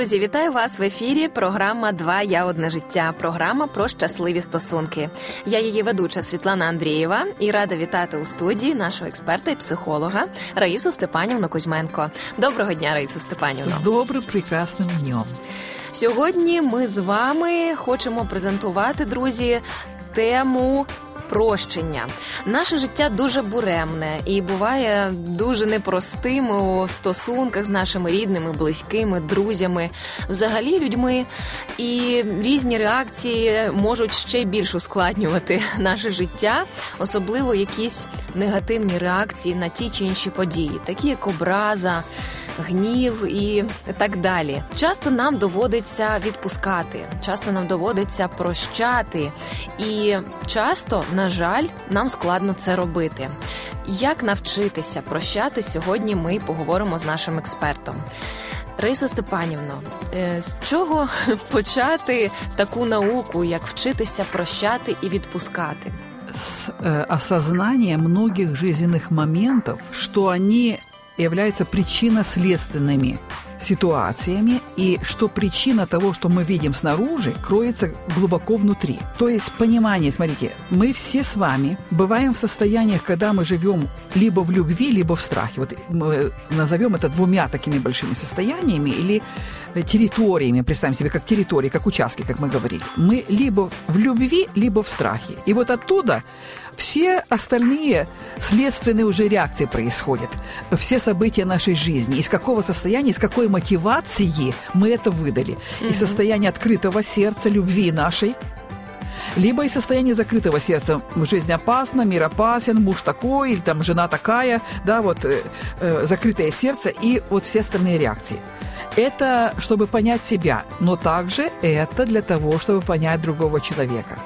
Друзі, вітаю вас в ефірі. Програма Два я одне життя. Програма про щасливі стосунки. Я її ведуча Світлана Андрієва і рада вітати у студії нашого експерта і психолога Раїсу Степанівну Кузьменко. Доброго дня, Раїсу Степанівну. З добрим прекрасним днем. Сьогодні ми з вами хочемо презентувати друзі тему прощення. Наше життя дуже буремне і буває дуже непростим у стосунках з нашими рідними, близькими, друзями, взагалі людьми. І різні реакції можуть ще більш ускладнювати наше життя, особливо якісь негативні реакції на ті чи інші події, такі як образа гнів і так далі. Часто нам доводиться відпускати, часто нам доводиться прощати, і часто, на жаль, нам складно це робити. Як навчитися прощати сьогодні? Ми поговоримо з нашим експертом. Раїса Степанівно, е, з чого почати таку науку, як вчитися прощати і відпускати? С э, многих жизненных моментов, что они являются причинно-следственными ситуациями, и что причина того, что мы видим снаружи, кроется глубоко внутри. То есть понимание, смотрите, мы все с вами бываем в состояниях, когда мы живем либо в любви, либо в страхе. Вот мы назовем это двумя такими большими состояниями или территориями, представим себе, как территории, как участки, как мы говорили. Мы либо в любви, либо в страхе. И вот оттуда все остальные следственные уже реакции происходят, все события нашей жизни, из какого состояния, из какой мотивации мы это выдали. Mm-hmm. Из состояния открытого сердца, любви нашей, либо из состояния закрытого сердца жизнь опасна, мир опасен, муж такой, или там жена такая, да, вот э, э, закрытое сердце и вот все остальные реакции. Это чтобы понять себя, но также это для того, чтобы понять другого человека.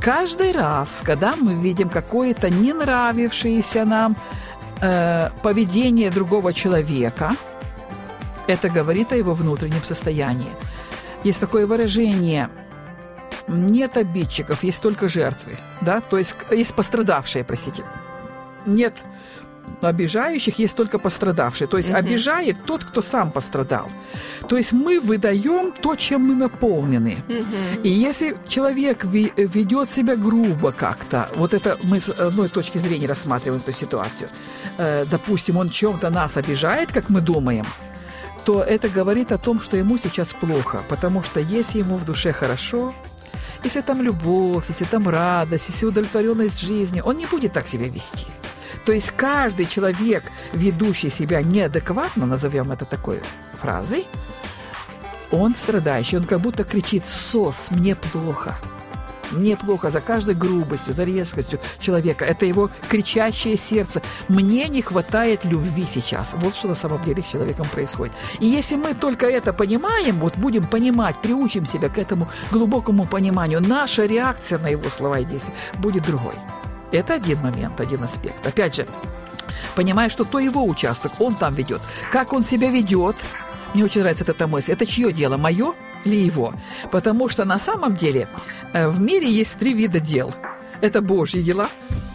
Каждый раз, когда мы видим какое-то не нравившееся нам э, поведение другого человека, это говорит о его внутреннем состоянии. Есть такое выражение нет обидчиков, есть только жертвы, да, то есть есть пострадавшие, простите. Нет обижающих есть только пострадавший. То есть угу. обижает тот, кто сам пострадал. То есть мы выдаем то, чем мы наполнены. Угу. И если человек ведет себя грубо как-то, вот это мы с одной точки зрения рассматриваем эту ситуацию, э, допустим, он чем-то нас обижает, как мы думаем, то это говорит о том, что ему сейчас плохо, потому что если ему в душе хорошо, если там любовь, если там радость, если удовлетворенность жизни, он не будет так себя вести. То есть каждый человек, ведущий себя неадекватно, назовем это такой фразой, он страдающий, он как будто кричит «СОС, мне плохо». Мне плохо за каждой грубостью, за резкостью человека. Это его кричащее сердце. Мне не хватает любви сейчас. Вот что на самом деле с человеком происходит. И если мы только это понимаем, вот будем понимать, приучим себя к этому глубокому пониманию, наша реакция на его слова и действия будет другой. Это один момент, один аспект. Опять же, понимая, что то его участок, он там ведет. Как он себя ведет, мне очень нравится эта мысль. Это чье дело, мое или его? Потому что на самом деле э, в мире есть три вида дел. Это Божьи дела,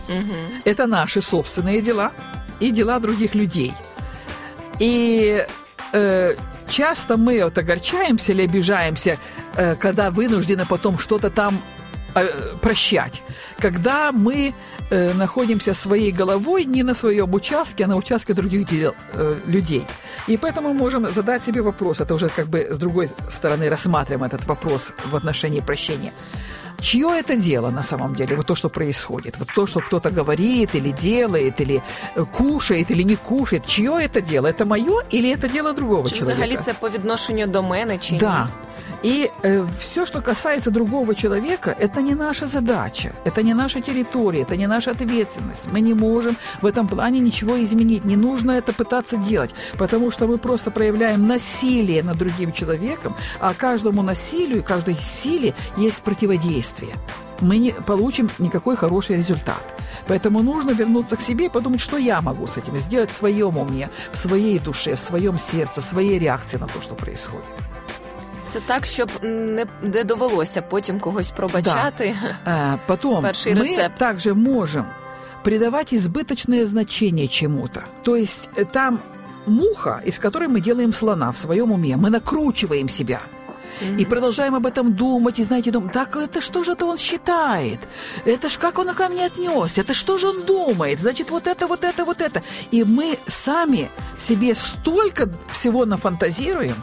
угу. это наши собственные дела и дела других людей. И э, часто мы вот огорчаемся или обижаемся, э, когда вынуждены потом что-то там Э, прощать, когда мы э, находимся своей головой не на своем участке, а на участке других дел, э, людей. И поэтому мы можем задать себе вопрос, это уже как бы с другой стороны рассматриваем этот вопрос в отношении прощения. Чье это дело на самом деле, вот то, что происходит, вот то, что кто-то говорит или делает, или э, кушает, или не кушает, чье это дело? Это мое или это дело другого Чи человека? взагалі це по відношенню до мене чи да. ні? И э, все, что касается другого человека, это не наша задача, это не наша территория, это не наша ответственность. Мы не можем в этом плане ничего изменить. Не нужно это пытаться делать, потому что мы просто проявляем насилие над другим человеком, а каждому насилию, каждой силе есть противодействие. Мы не получим никакой хороший результат. Поэтому нужно вернуться к себе и подумать, что я могу с этим сделать в своем уме, в своей душе, в своем сердце, в своей реакции на то, что происходит. Це так, щоб не, не довелося потім когось пробачати. Да. А, потом Перший мы рецепт. также можем придавать избыточное значение чему-то. То есть э, там муха, из которой мы делаем слона в своем уме. Мы накручиваем себя – и продолжаем об этом думать, и знаете, думаем, так это что же это он считает? Это ж как он ко мне отнесся? Это что же он думает? Значит, вот это, вот это, вот это. И мы сами себе столько всего нафантазируем,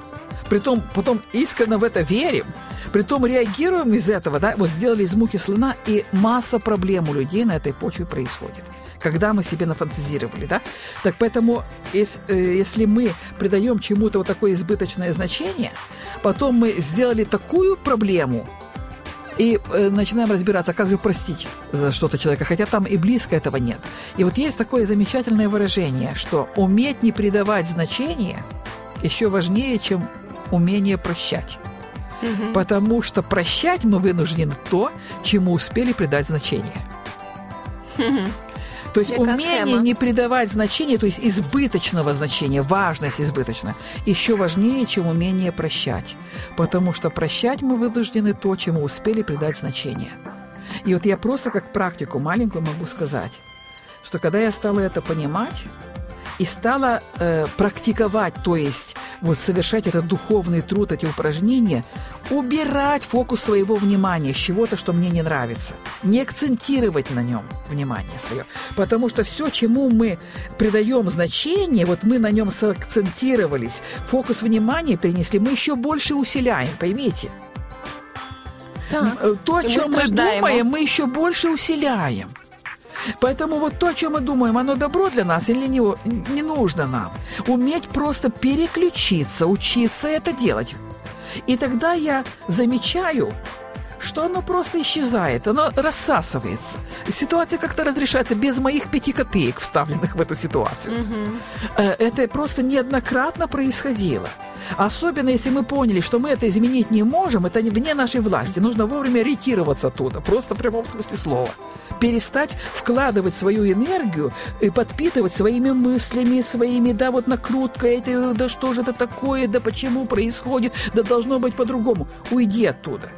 притом потом искренне в это верим, притом реагируем из этого, да, вот сделали из мухи слона, и масса проблем у людей на этой почве происходит когда мы себе нафантазировали, да? Так поэтому, если, э, если мы придаем чему-то вот такое избыточное значение, потом мы сделали такую проблему, и э, начинаем разбираться, как же простить за что-то человека, хотя там и близко этого нет. И вот есть такое замечательное выражение, что уметь не придавать значения еще важнее, чем умение прощать. Угу. Потому что прощать мы вынуждены то, чему успели придать значение. Угу. То есть Яка умение схема? не придавать значения, то есть избыточного значения, важность избыточная, еще важнее, чем умение прощать. Потому что прощать мы вынуждены то, чему успели придать значение. И вот я просто как практику маленькую могу сказать, что когда я стала это понимать, и стала э, практиковать, то есть вот совершать этот духовный труд, эти упражнения, убирать фокус своего внимания с чего-то, что мне не нравится, не акцентировать на нем внимание свое, потому что все, чему мы придаем значение, вот мы на нем сакцентировались, фокус внимания перенесли, мы еще больше усиляем, поймите. Так. Э, то, о чем мы, мы думаем, мы еще больше усиляем. Поэтому вот то, о чем мы думаем, оно добро для нас или не, не нужно нам. Уметь просто переключиться, учиться это делать. И тогда я замечаю, что оно просто исчезает, оно рассасывается. Ситуация как-то разрешается без моих пяти копеек, вставленных в эту ситуацию. Угу. Это просто неоднократно происходило. Особенно если мы поняли, что мы это изменить не можем, это вне нашей власти. Нужно вовремя ретироваться оттуда, просто в прямом смысле слова. Перестать вкладывать свою энергию и подпитывать своими мыслями, своими, да, вот накруткой, это, да что же это такое, да почему происходит, да должно быть по-другому. Уйди оттуда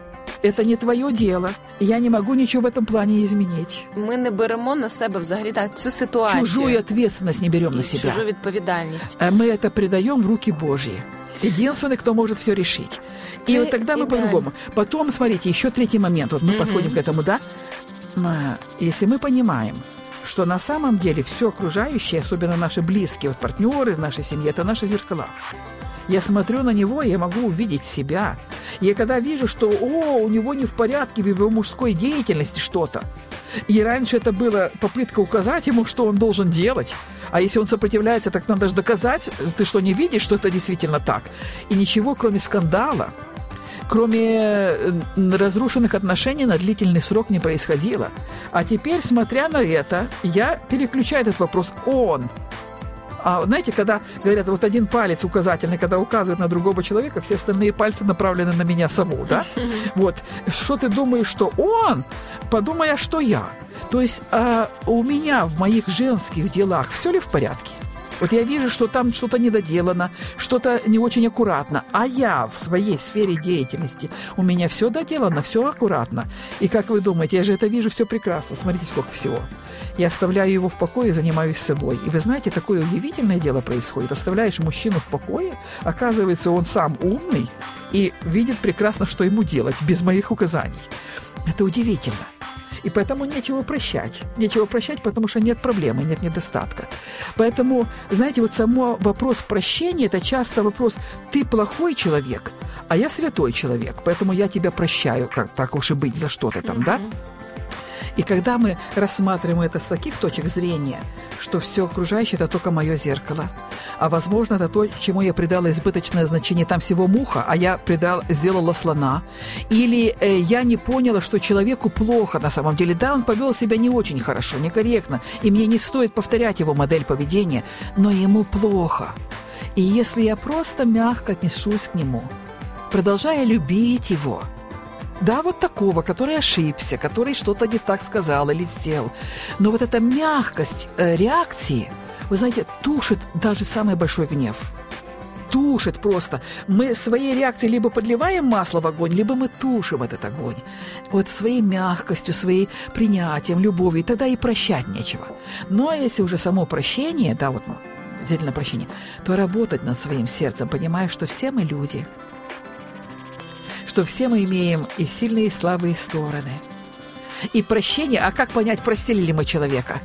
Это не твоє діло. Я не могу ничего в этом плане изменить. Ми не беремо на себе взагалі так цю ситуацію. Чужую ответственность не берем на себя. Чужу відповідальність. А мы это предаем в руки Божьи. Единственный, кто может все решить. И Ты вот тогда мы по-другому. Потом, смотрите, еще третий момент. Вот мы угу. подходим к этому, да? Если мы понимаем, что на самом деле все окружающее, особенно наши близкие, вот партнеры в нашей семье, это наши зеркала. Я смотрю на него, я могу увидеть себя. Я когда вижу, что, о, у него не в порядке в его мужской деятельности что-то, и раньше это была попытка указать ему, что он должен делать. А если он сопротивляется, так надо же доказать, ты что, не видишь, что это действительно так. И ничего, кроме скандала, кроме разрушенных отношений на длительный срок не происходило. А теперь, смотря на это, я переключаю этот вопрос. Он а знаете, когда говорят, вот один палец указательный, когда указывают на другого человека, все остальные пальцы направлены на меня саму, да? Вот. Что ты думаешь, что он? Подумай, а что я? То есть а у меня в моих женских делах все ли в порядке? Вот я вижу, что там что-то недоделано, что-то не очень аккуратно, а я в своей сфере деятельности, у меня все доделано, все аккуратно. И как вы думаете, я же это вижу все прекрасно, смотрите, сколько всего. Я оставляю его в покое и занимаюсь собой. И вы знаете, такое удивительное дело происходит. Оставляешь мужчину в покое, оказывается, он сам умный и видит прекрасно, что ему делать, без моих указаний. Это удивительно. И поэтому нечего прощать. Нечего прощать, потому что нет проблемы, нет недостатка. Поэтому, знаете, вот само вопрос прощения – это часто вопрос «ты плохой человек, а я святой человек, поэтому я тебя прощаю, как так уж и быть, за что-то там, да?» И когда мы рассматриваем это с таких точек зрения, что все окружающее – это только мое зеркало, а возможно, это то, чему я придала избыточное значение, там всего муха, а я придал, сделала слона, или э, я не поняла, что человеку плохо. На самом деле, да, он повел себя не очень хорошо, некорректно, и мне не стоит повторять его модель поведения, но ему плохо. И если я просто мягко отнесусь к нему, продолжая любить его – да, вот такого, который ошибся, который что-то не так сказал или сделал. Но вот эта мягкость э, реакции, вы знаете, тушит даже самый большой гнев. Тушит просто. Мы своей реакцией либо подливаем масло в огонь, либо мы тушим этот огонь. Вот своей мягкостью, своей принятием, любовью, тогда и прощать нечего. Но если уже само прощение, да, вот действительно прощения, то работать над своим сердцем, понимая, что все мы люди, что все мы имеем и сильные, и слабые стороны. И прощение, а как понять, простили ли мы человека?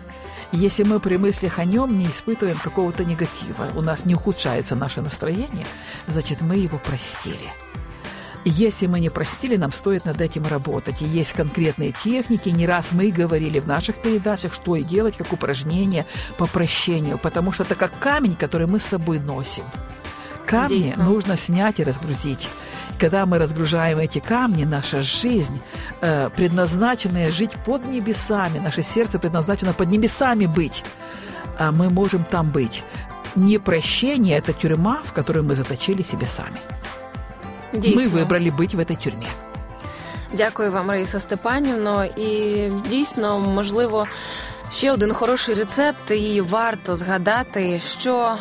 Если мы при мыслях о нем не испытываем какого-то негатива, у нас не ухудшается наше настроение, значит, мы его простили. Если мы не простили, нам стоит над этим работать. И есть конкретные техники. Не раз мы говорили в наших передачах, что и делать, как упражнение по прощению. Потому что это как камень, который мы с собой носим Камни Действенно. нужно снять и разгрузить. Когда мы разгружаем эти камни, наша жизнь, э, предназначенная жить под небесами, наше сердце предназначено под небесами быть, а мы можем там быть. Непрощение – это тюрьма, в которую мы заточили себе сами. Дійсно. Ми вибрали бути в цій тюрмі. Дякую вам, Раїса Степанівно. І дійсно, можливо, ще один хороший рецепт, і варто згадати, що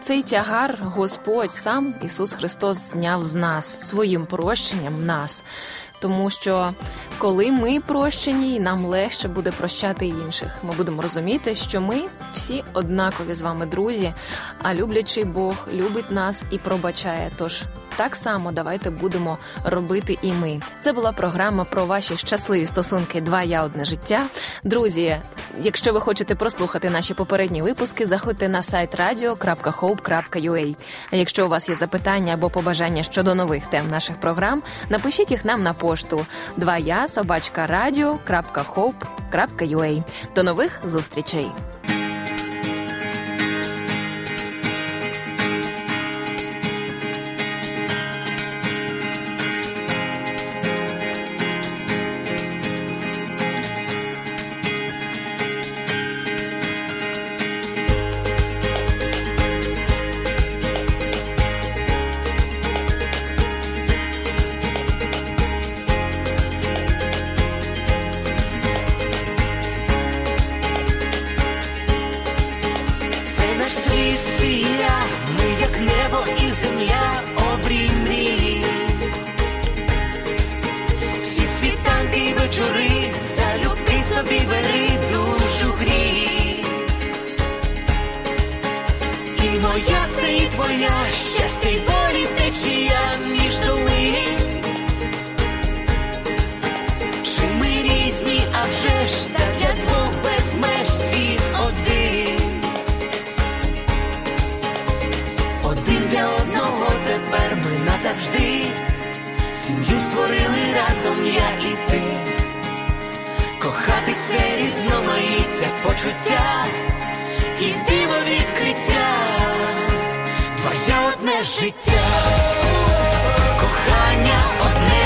цей тягар Господь сам Ісус Христос зняв з нас своїм прощенням нас тому що коли ми прощені, нам легше буде прощати інших. Ми будемо розуміти, що ми всі однакові з вами друзі, а люблячий Бог любить нас і пробачає. Тож так само давайте будемо робити і ми. Це була програма про ваші щасливі стосунки. Два я одне життя. Друзі, якщо ви хочете прослухати наші попередні випуски, заходьте на сайт radio.hope.ua. А якщо у вас є запитання або побажання щодо нових тем наших програм, напишіть їх нам на пошту 2я собачка радіо.хоуп.ua. До нових зустрічей. твоя, щастя й болі течія між думи, Чи ми різні, а вже ж так, для двох без меж світ один, один для одного тепер ми назавжди, сім'ю створили разом я і ти, кохати це різноманіття почуття і диво відкриття. Твоє одне життя, кохання одне